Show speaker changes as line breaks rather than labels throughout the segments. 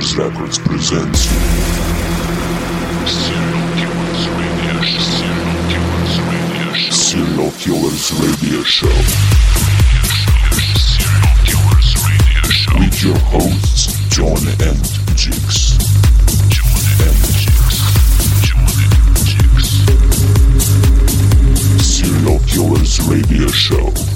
Killers Records presents Serial Killers Radio Show. Serial Killers Radio Show. With your hosts, John and Jigs. Serial Killers Radio Show.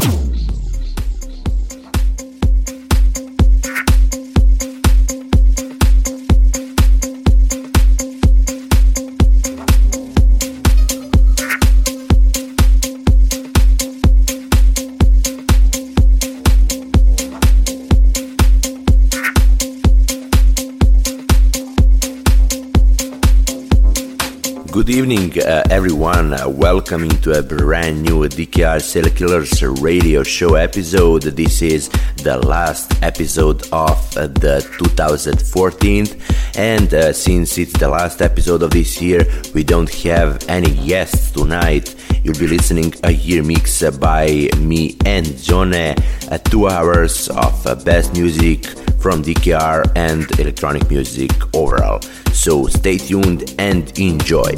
Uh, everyone. Uh, welcome into a brand new DKR Serial Killers radio show episode. This is the last episode of uh, the 2014, and uh, since it's the last episode of this year, we don't have any guests tonight. You'll be listening a year mix uh, by me and John, uh, two hours of best music from DKR and electronic music overall. So stay tuned and enjoy.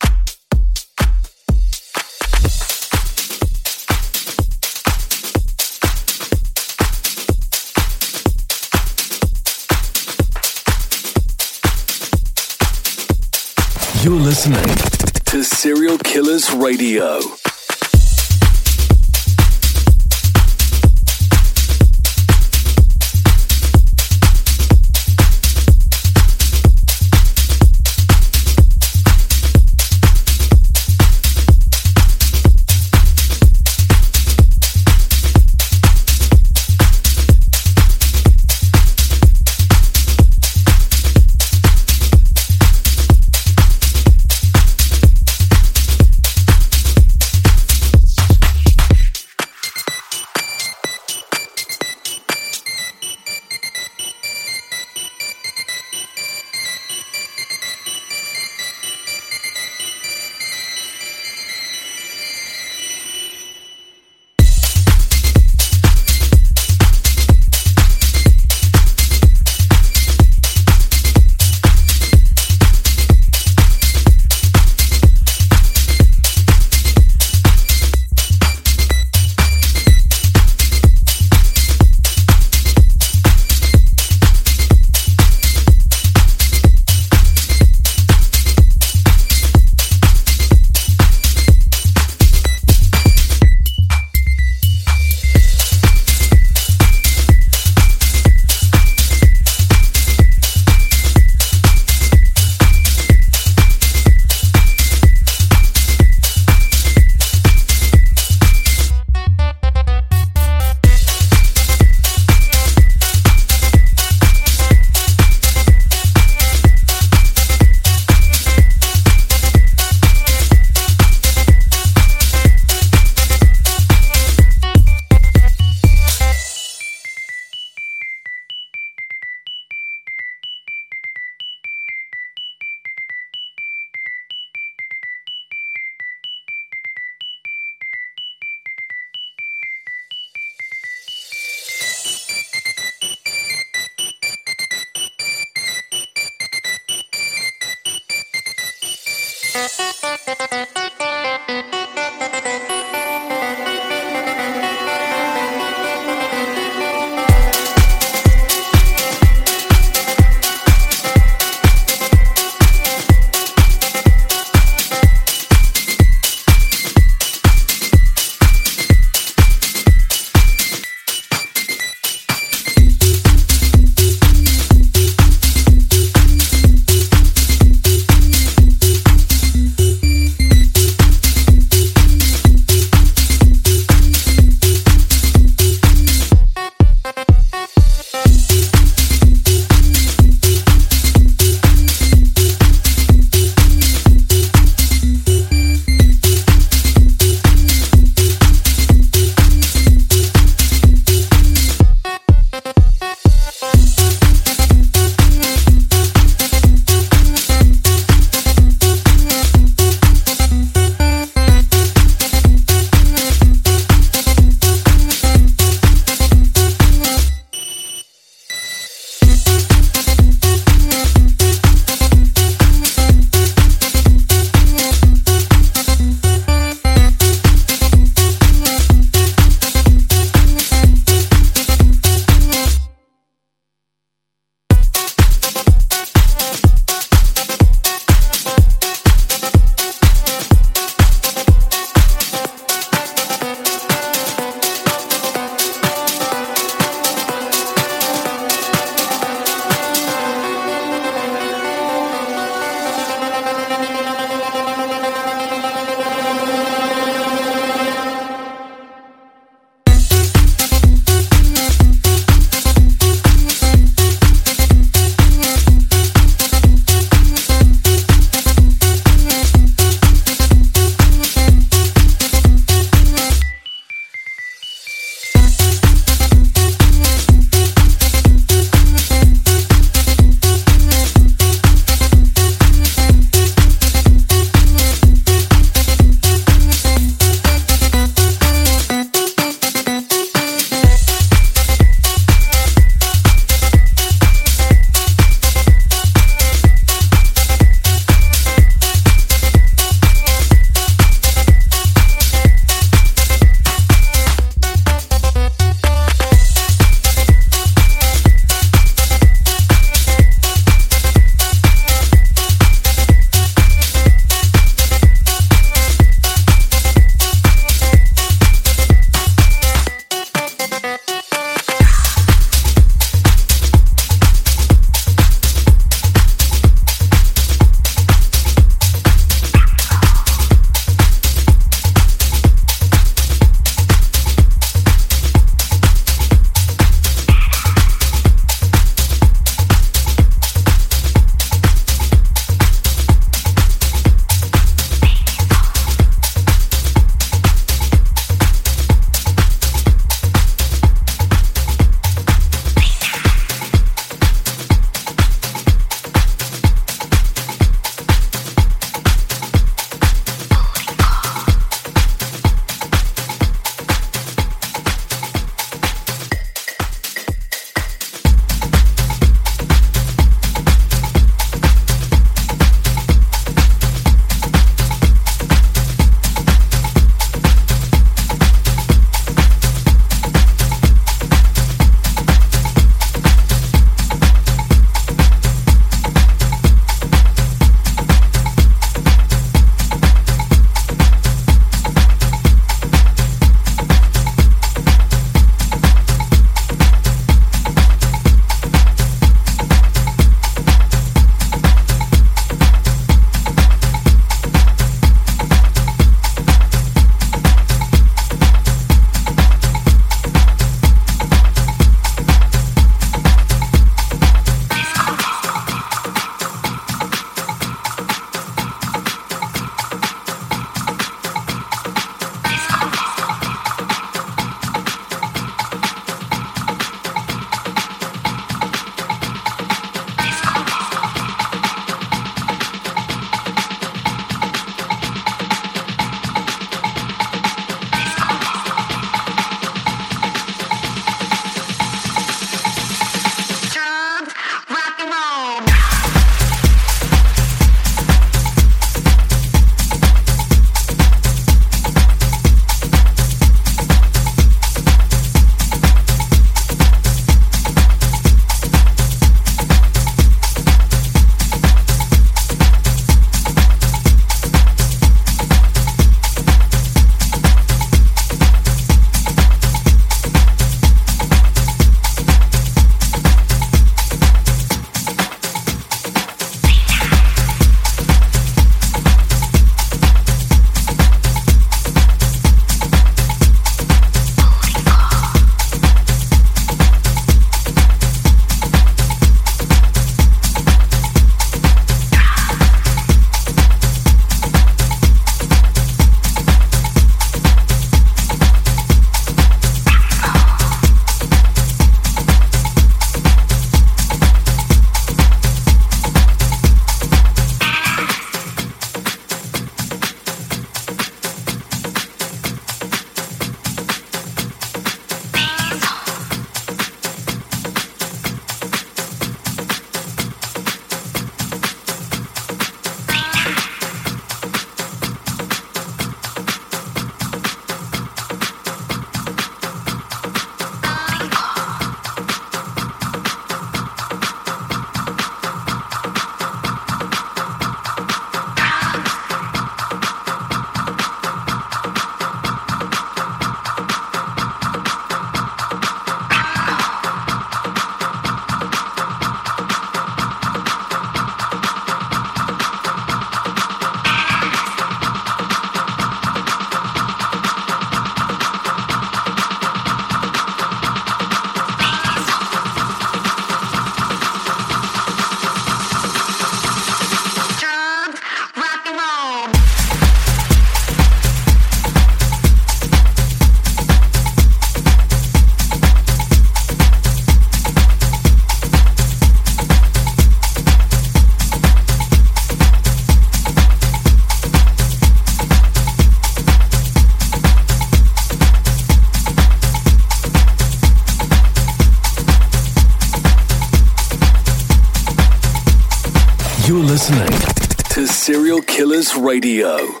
Radio.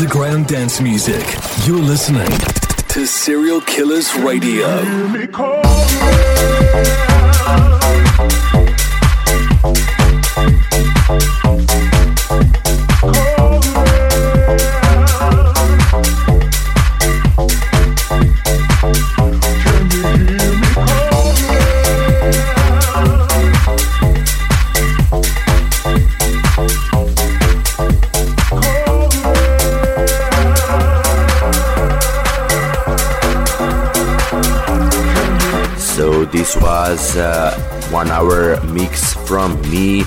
Underground dance music. You're listening to Serial Killers Radio.
This was uh, one hour mix from me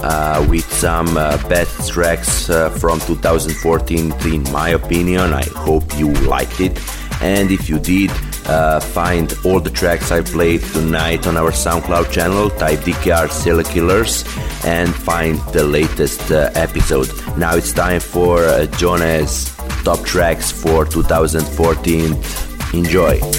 uh, with some uh, best tracks uh, from 2014 in my opinion. I hope you liked it. And if you did, uh, find all the tracks I played tonight on our SoundCloud channel, type DKR Serial Killers, and find the latest uh, episode. Now it's time for uh, Jonas' top tracks for 2014. Enjoy!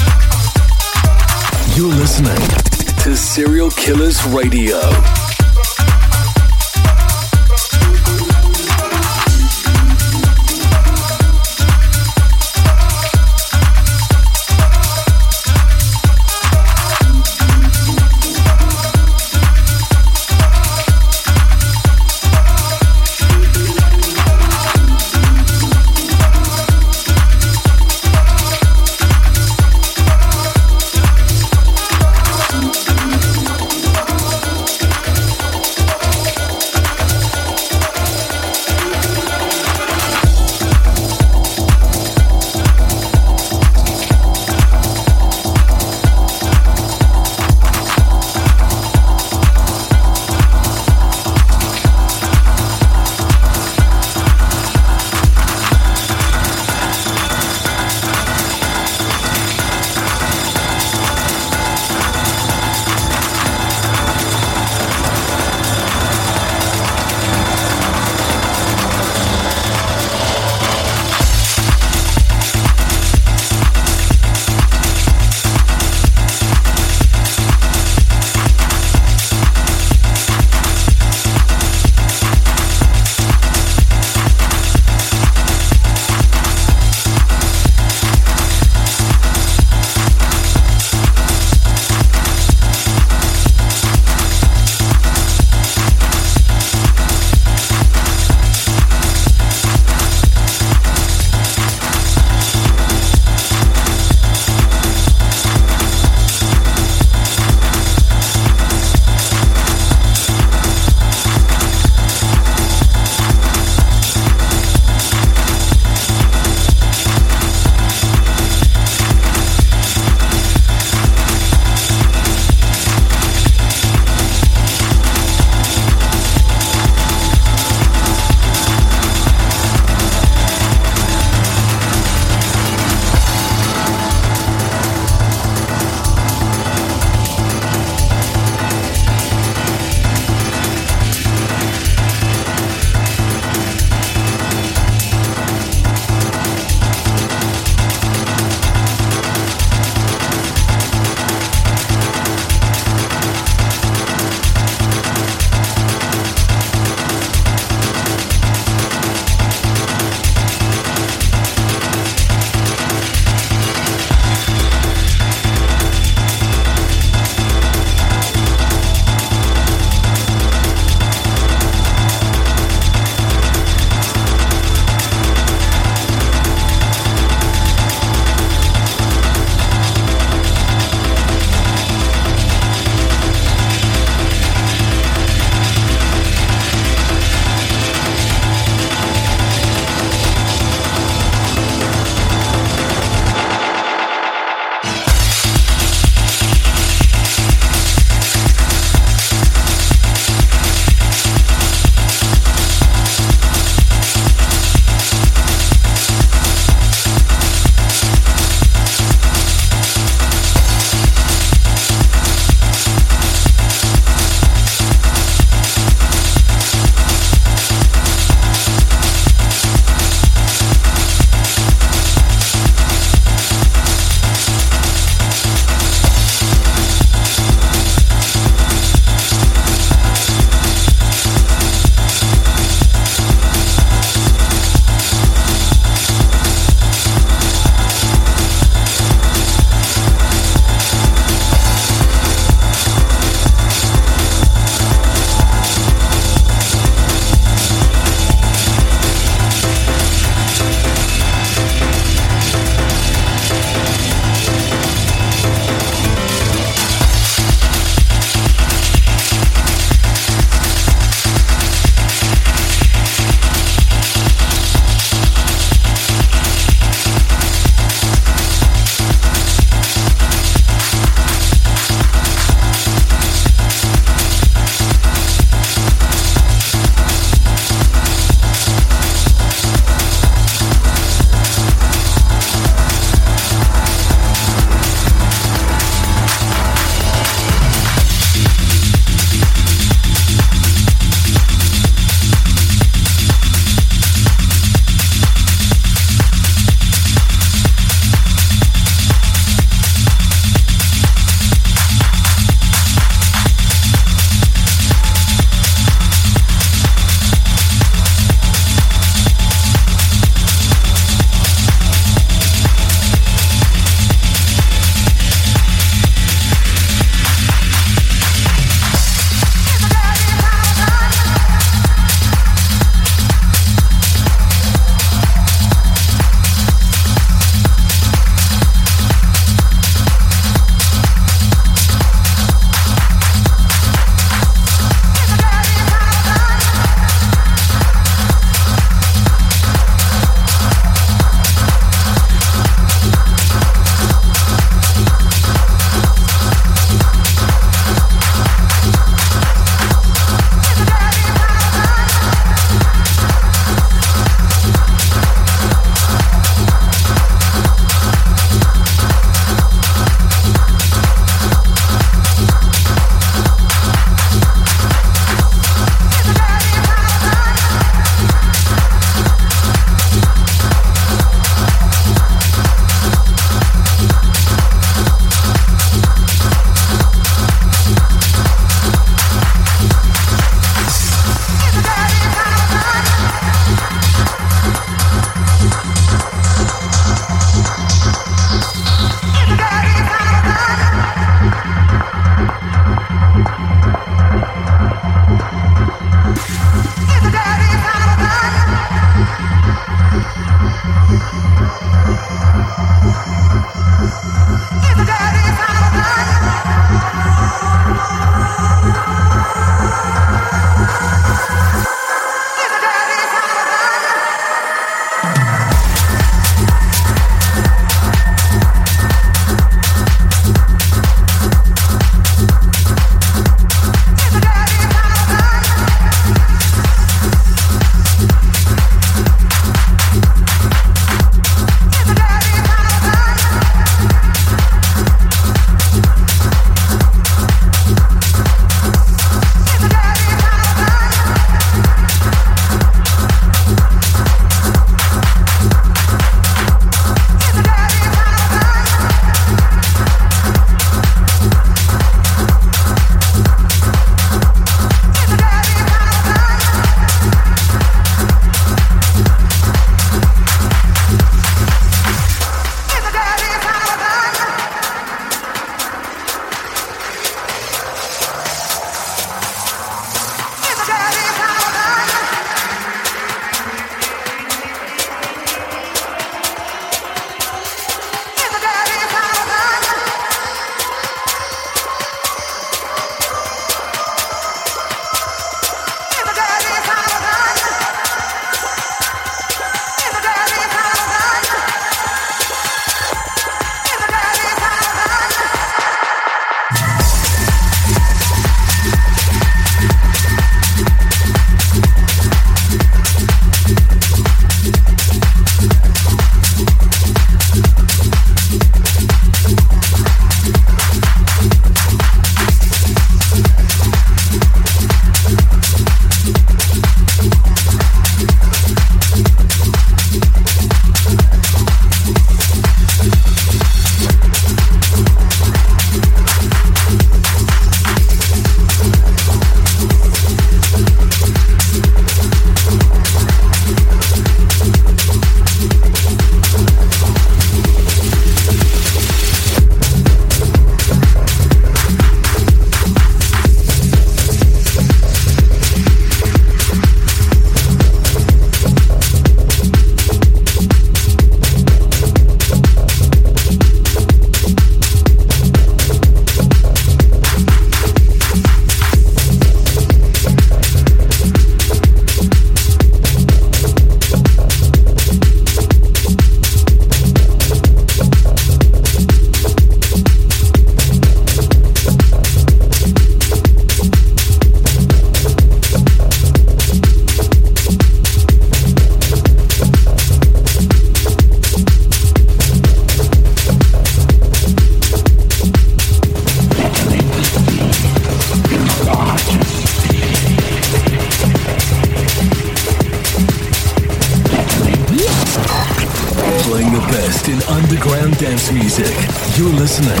Dance music. You're listening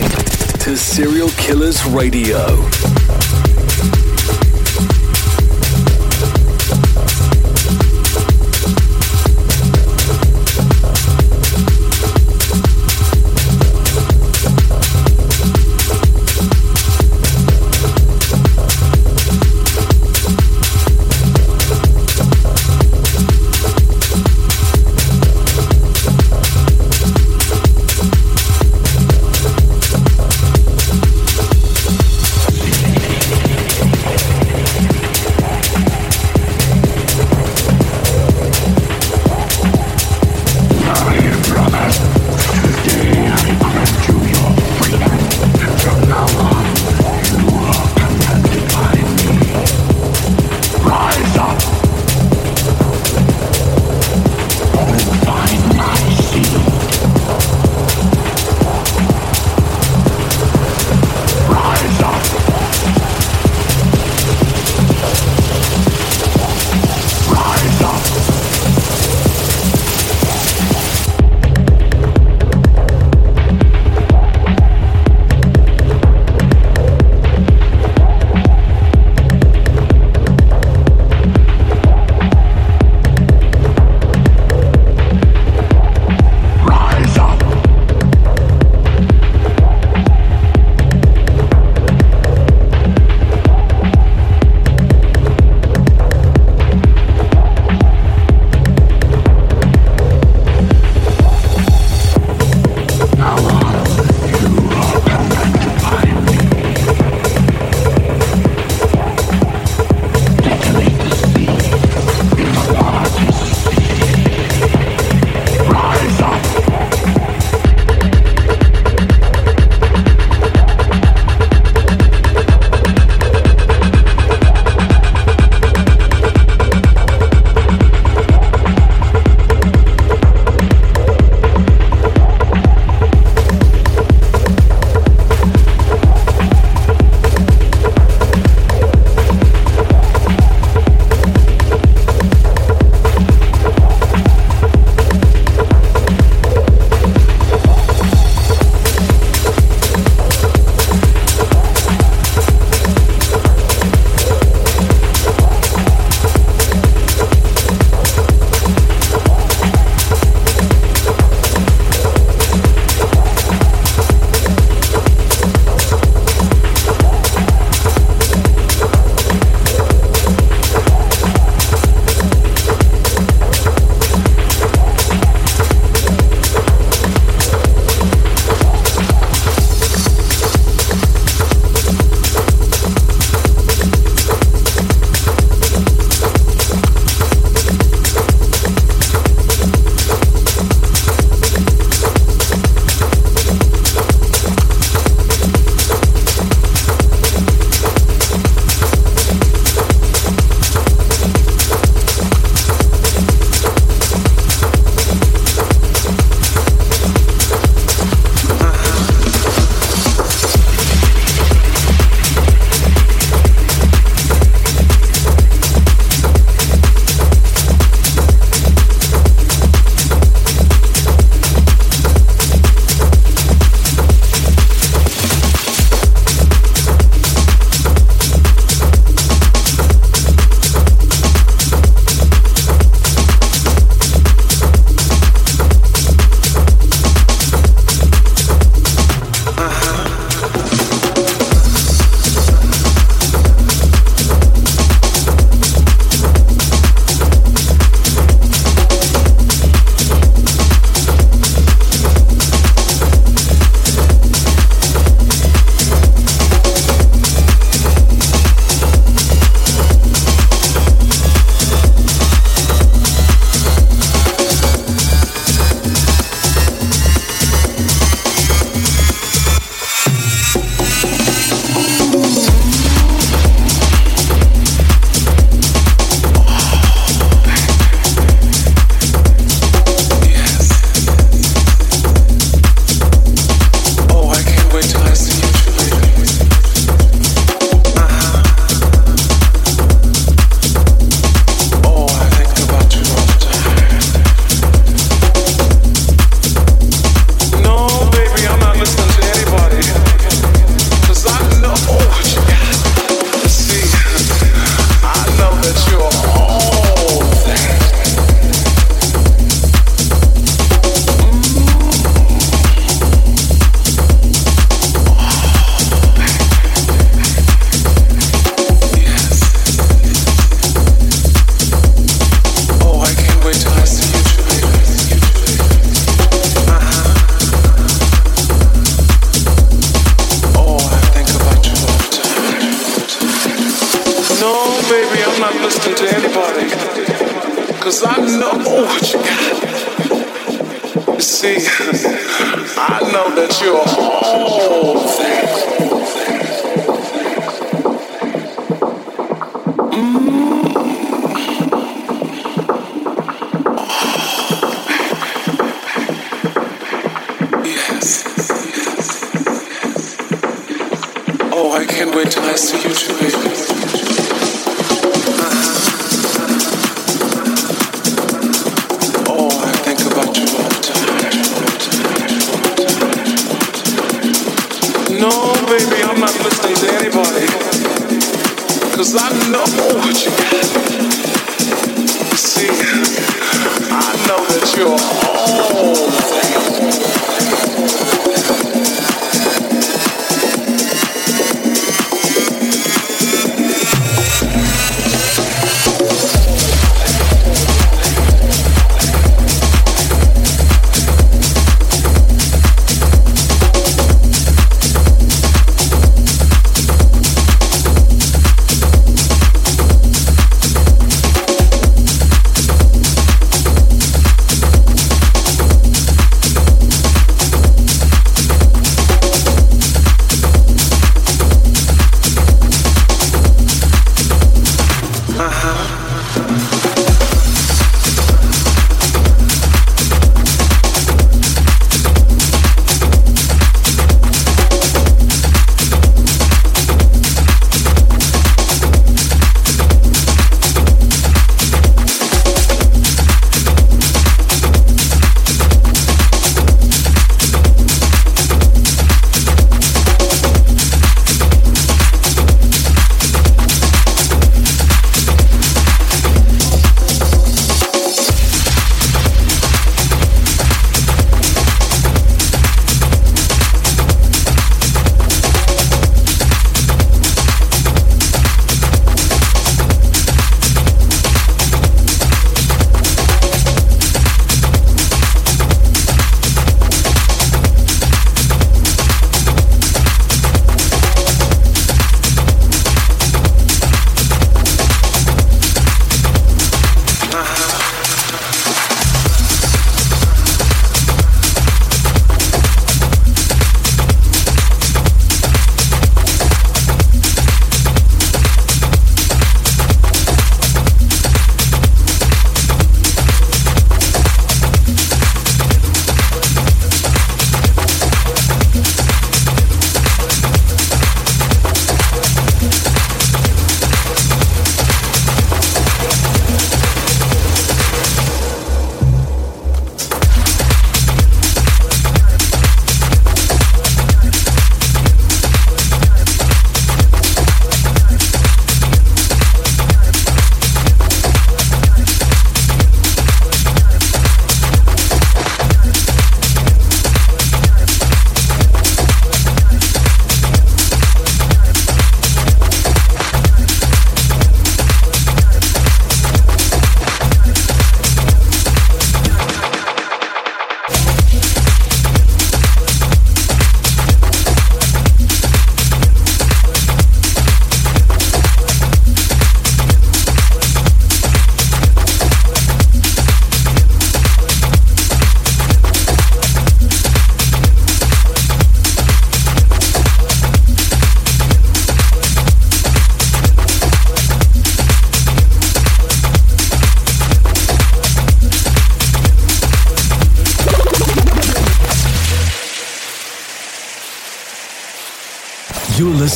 to Serial Killers Radio.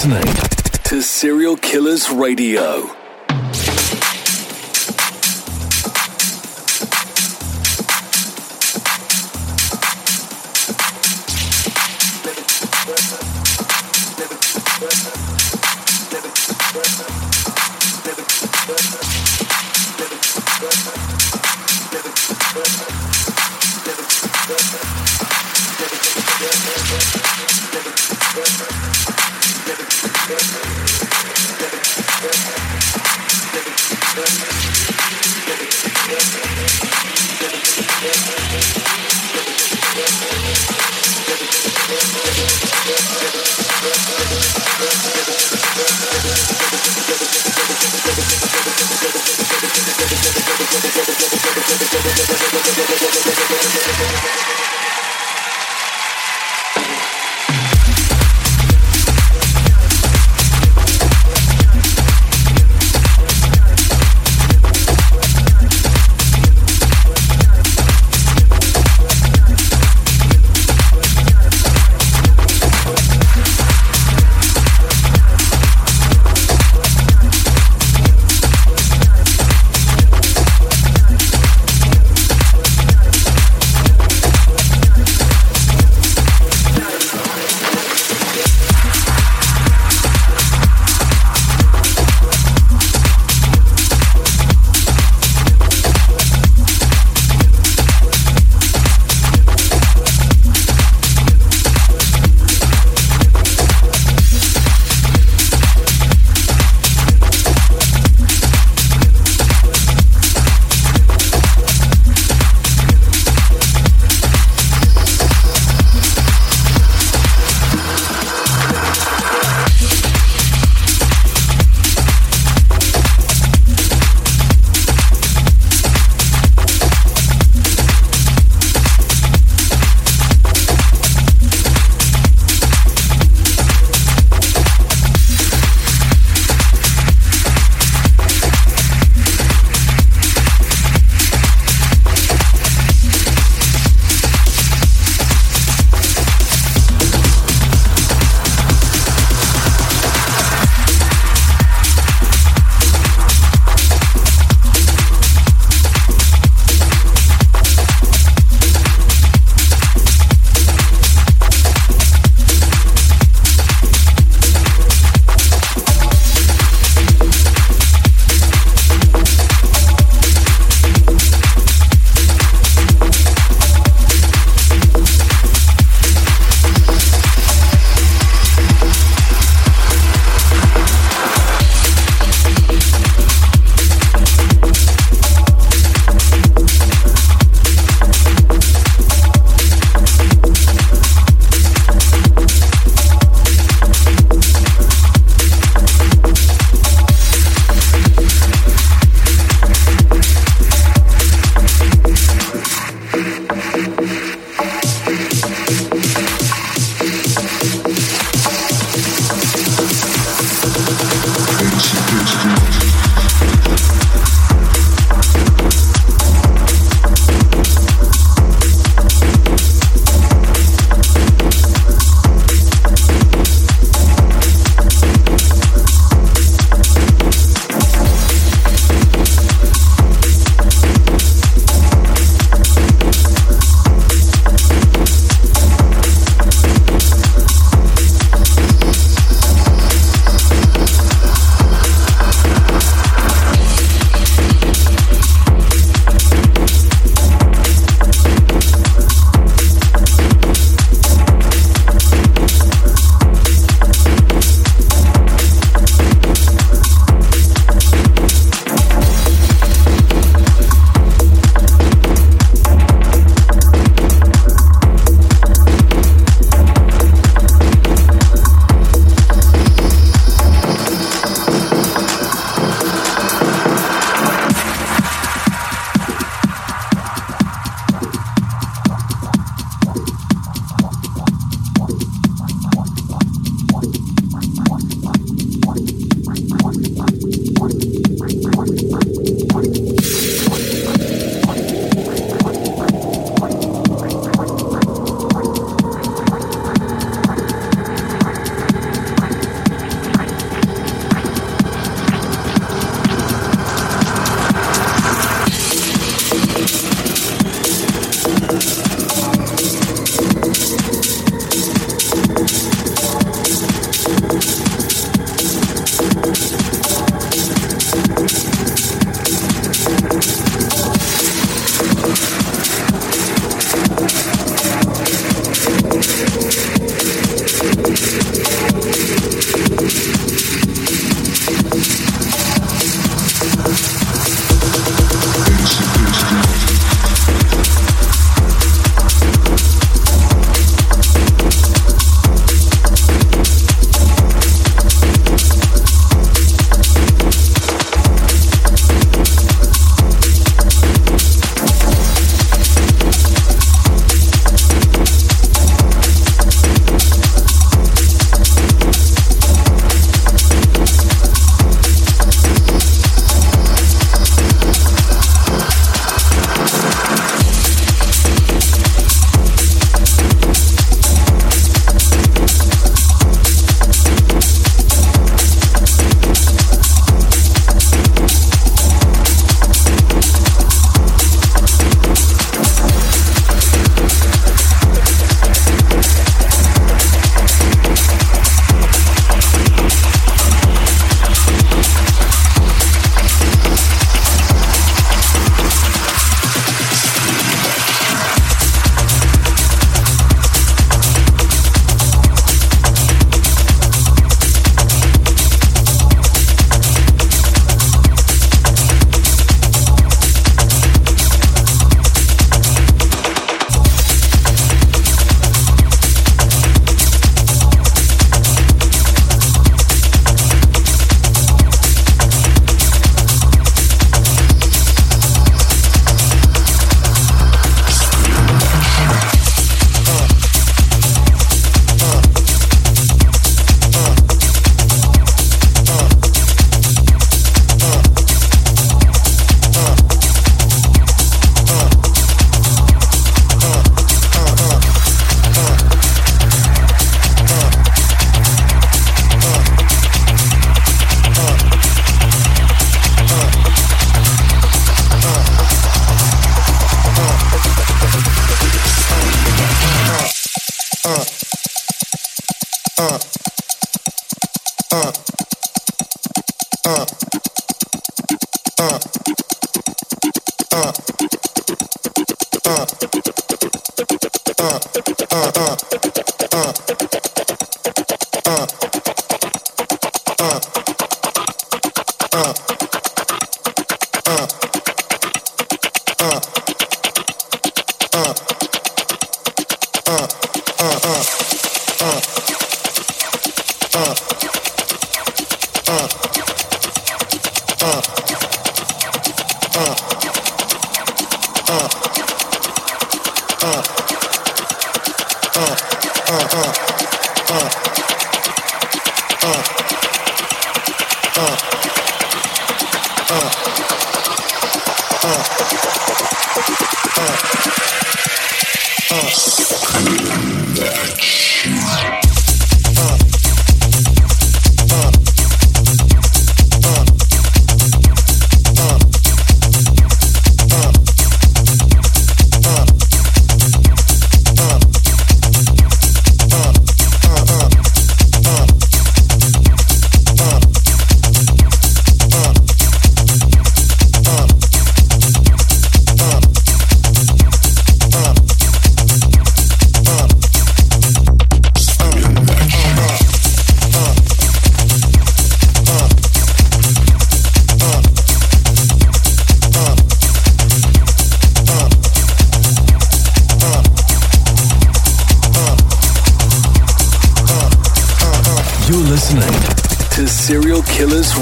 Listening to
Serial Killers Radio.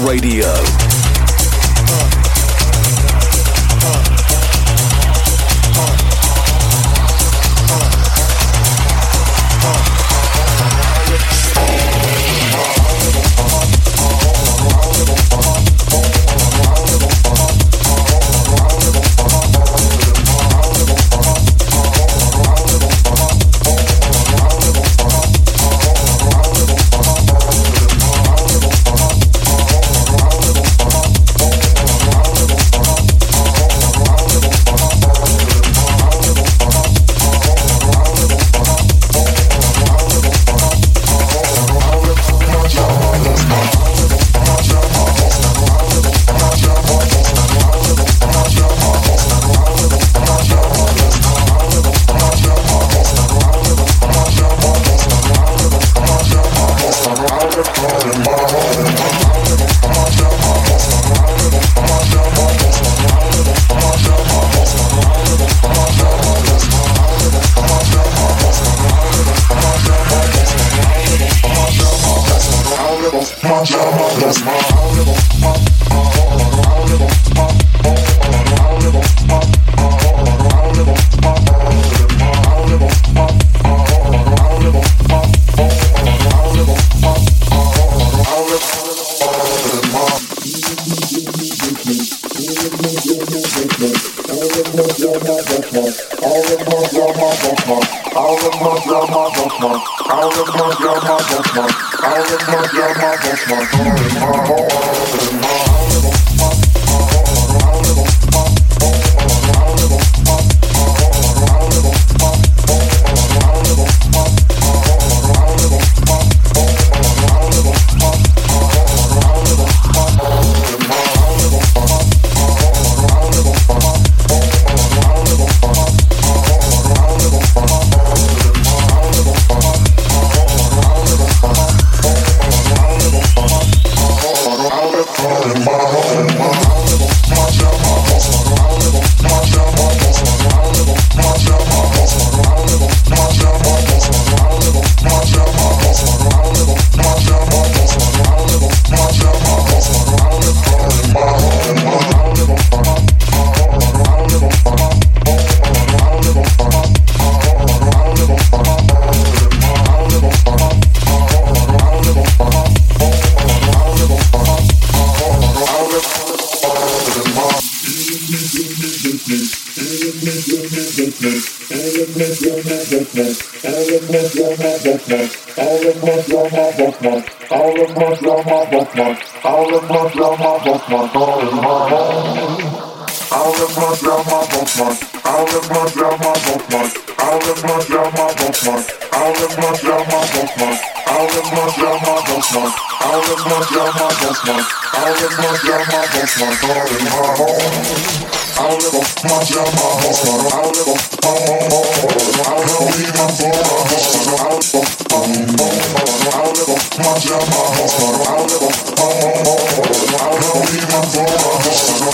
Radio.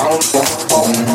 I'll I'll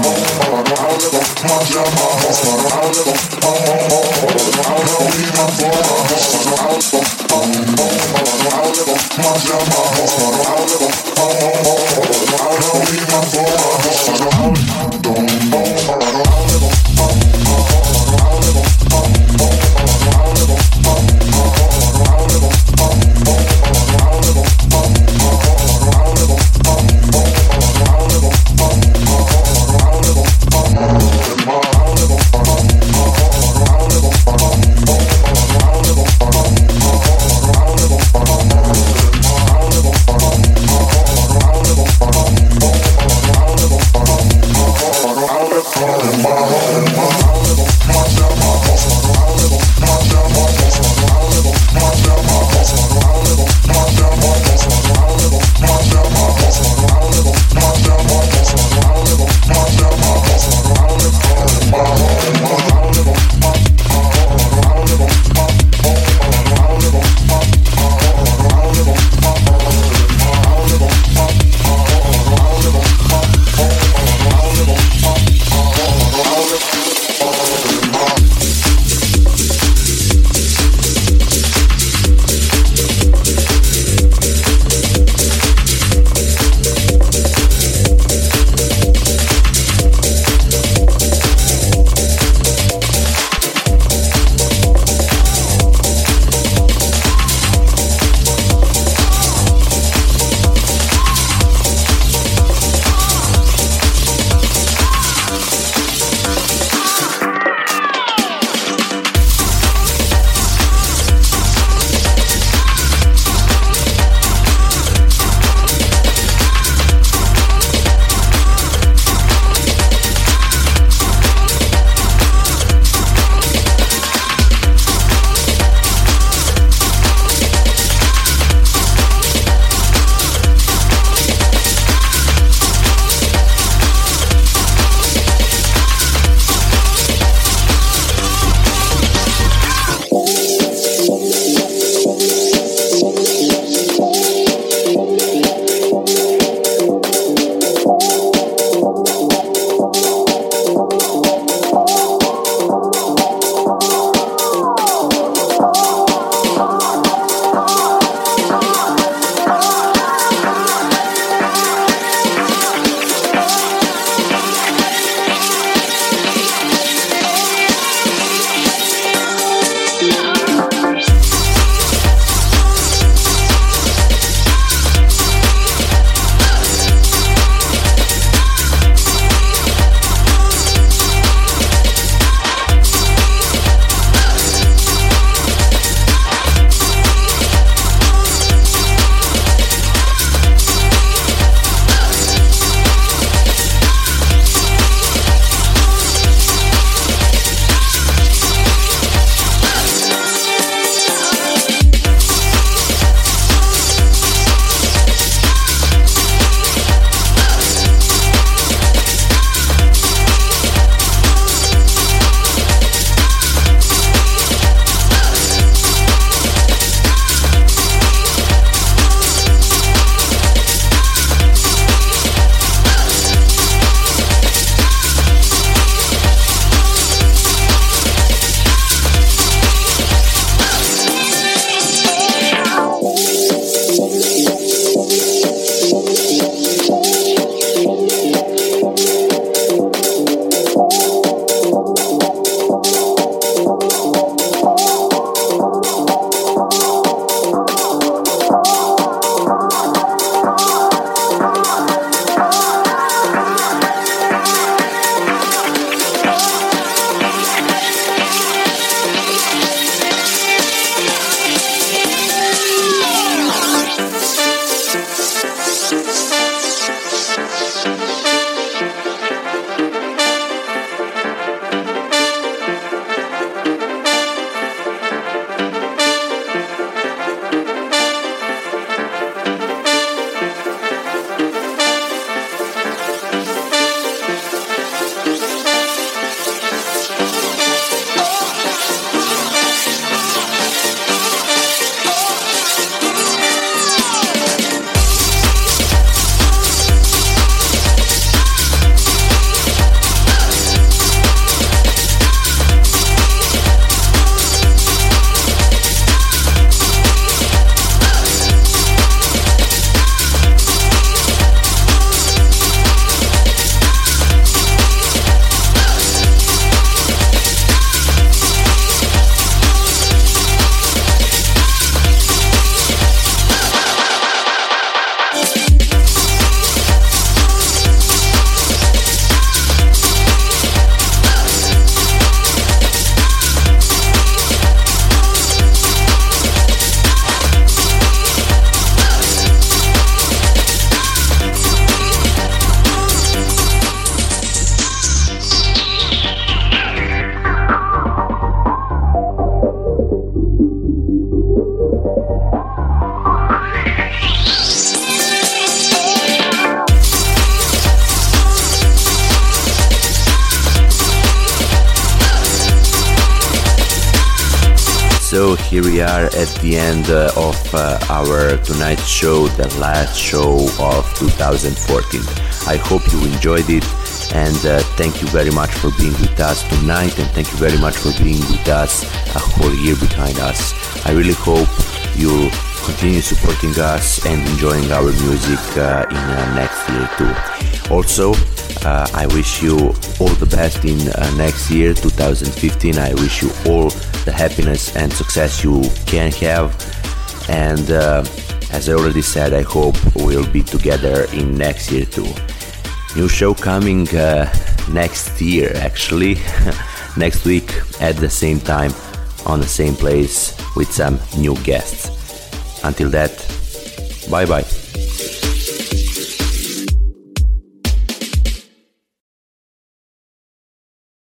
the end uh, of uh, our tonight show, the last show of 2014. I hope you enjoyed it and uh, thank you very much for being with us tonight and thank you very much for being with us a whole year behind us. I really hope you continue supporting us and enjoying our music uh, in uh, next year too. Also, uh, I wish you all the best in uh, next year, 2015. I wish you all the happiness and success you can have. And uh, as I already said, I hope we'll be together in next year too. New show coming uh, next year, actually, next week at the same time, on the same place with some new guests. Until that, bye bye.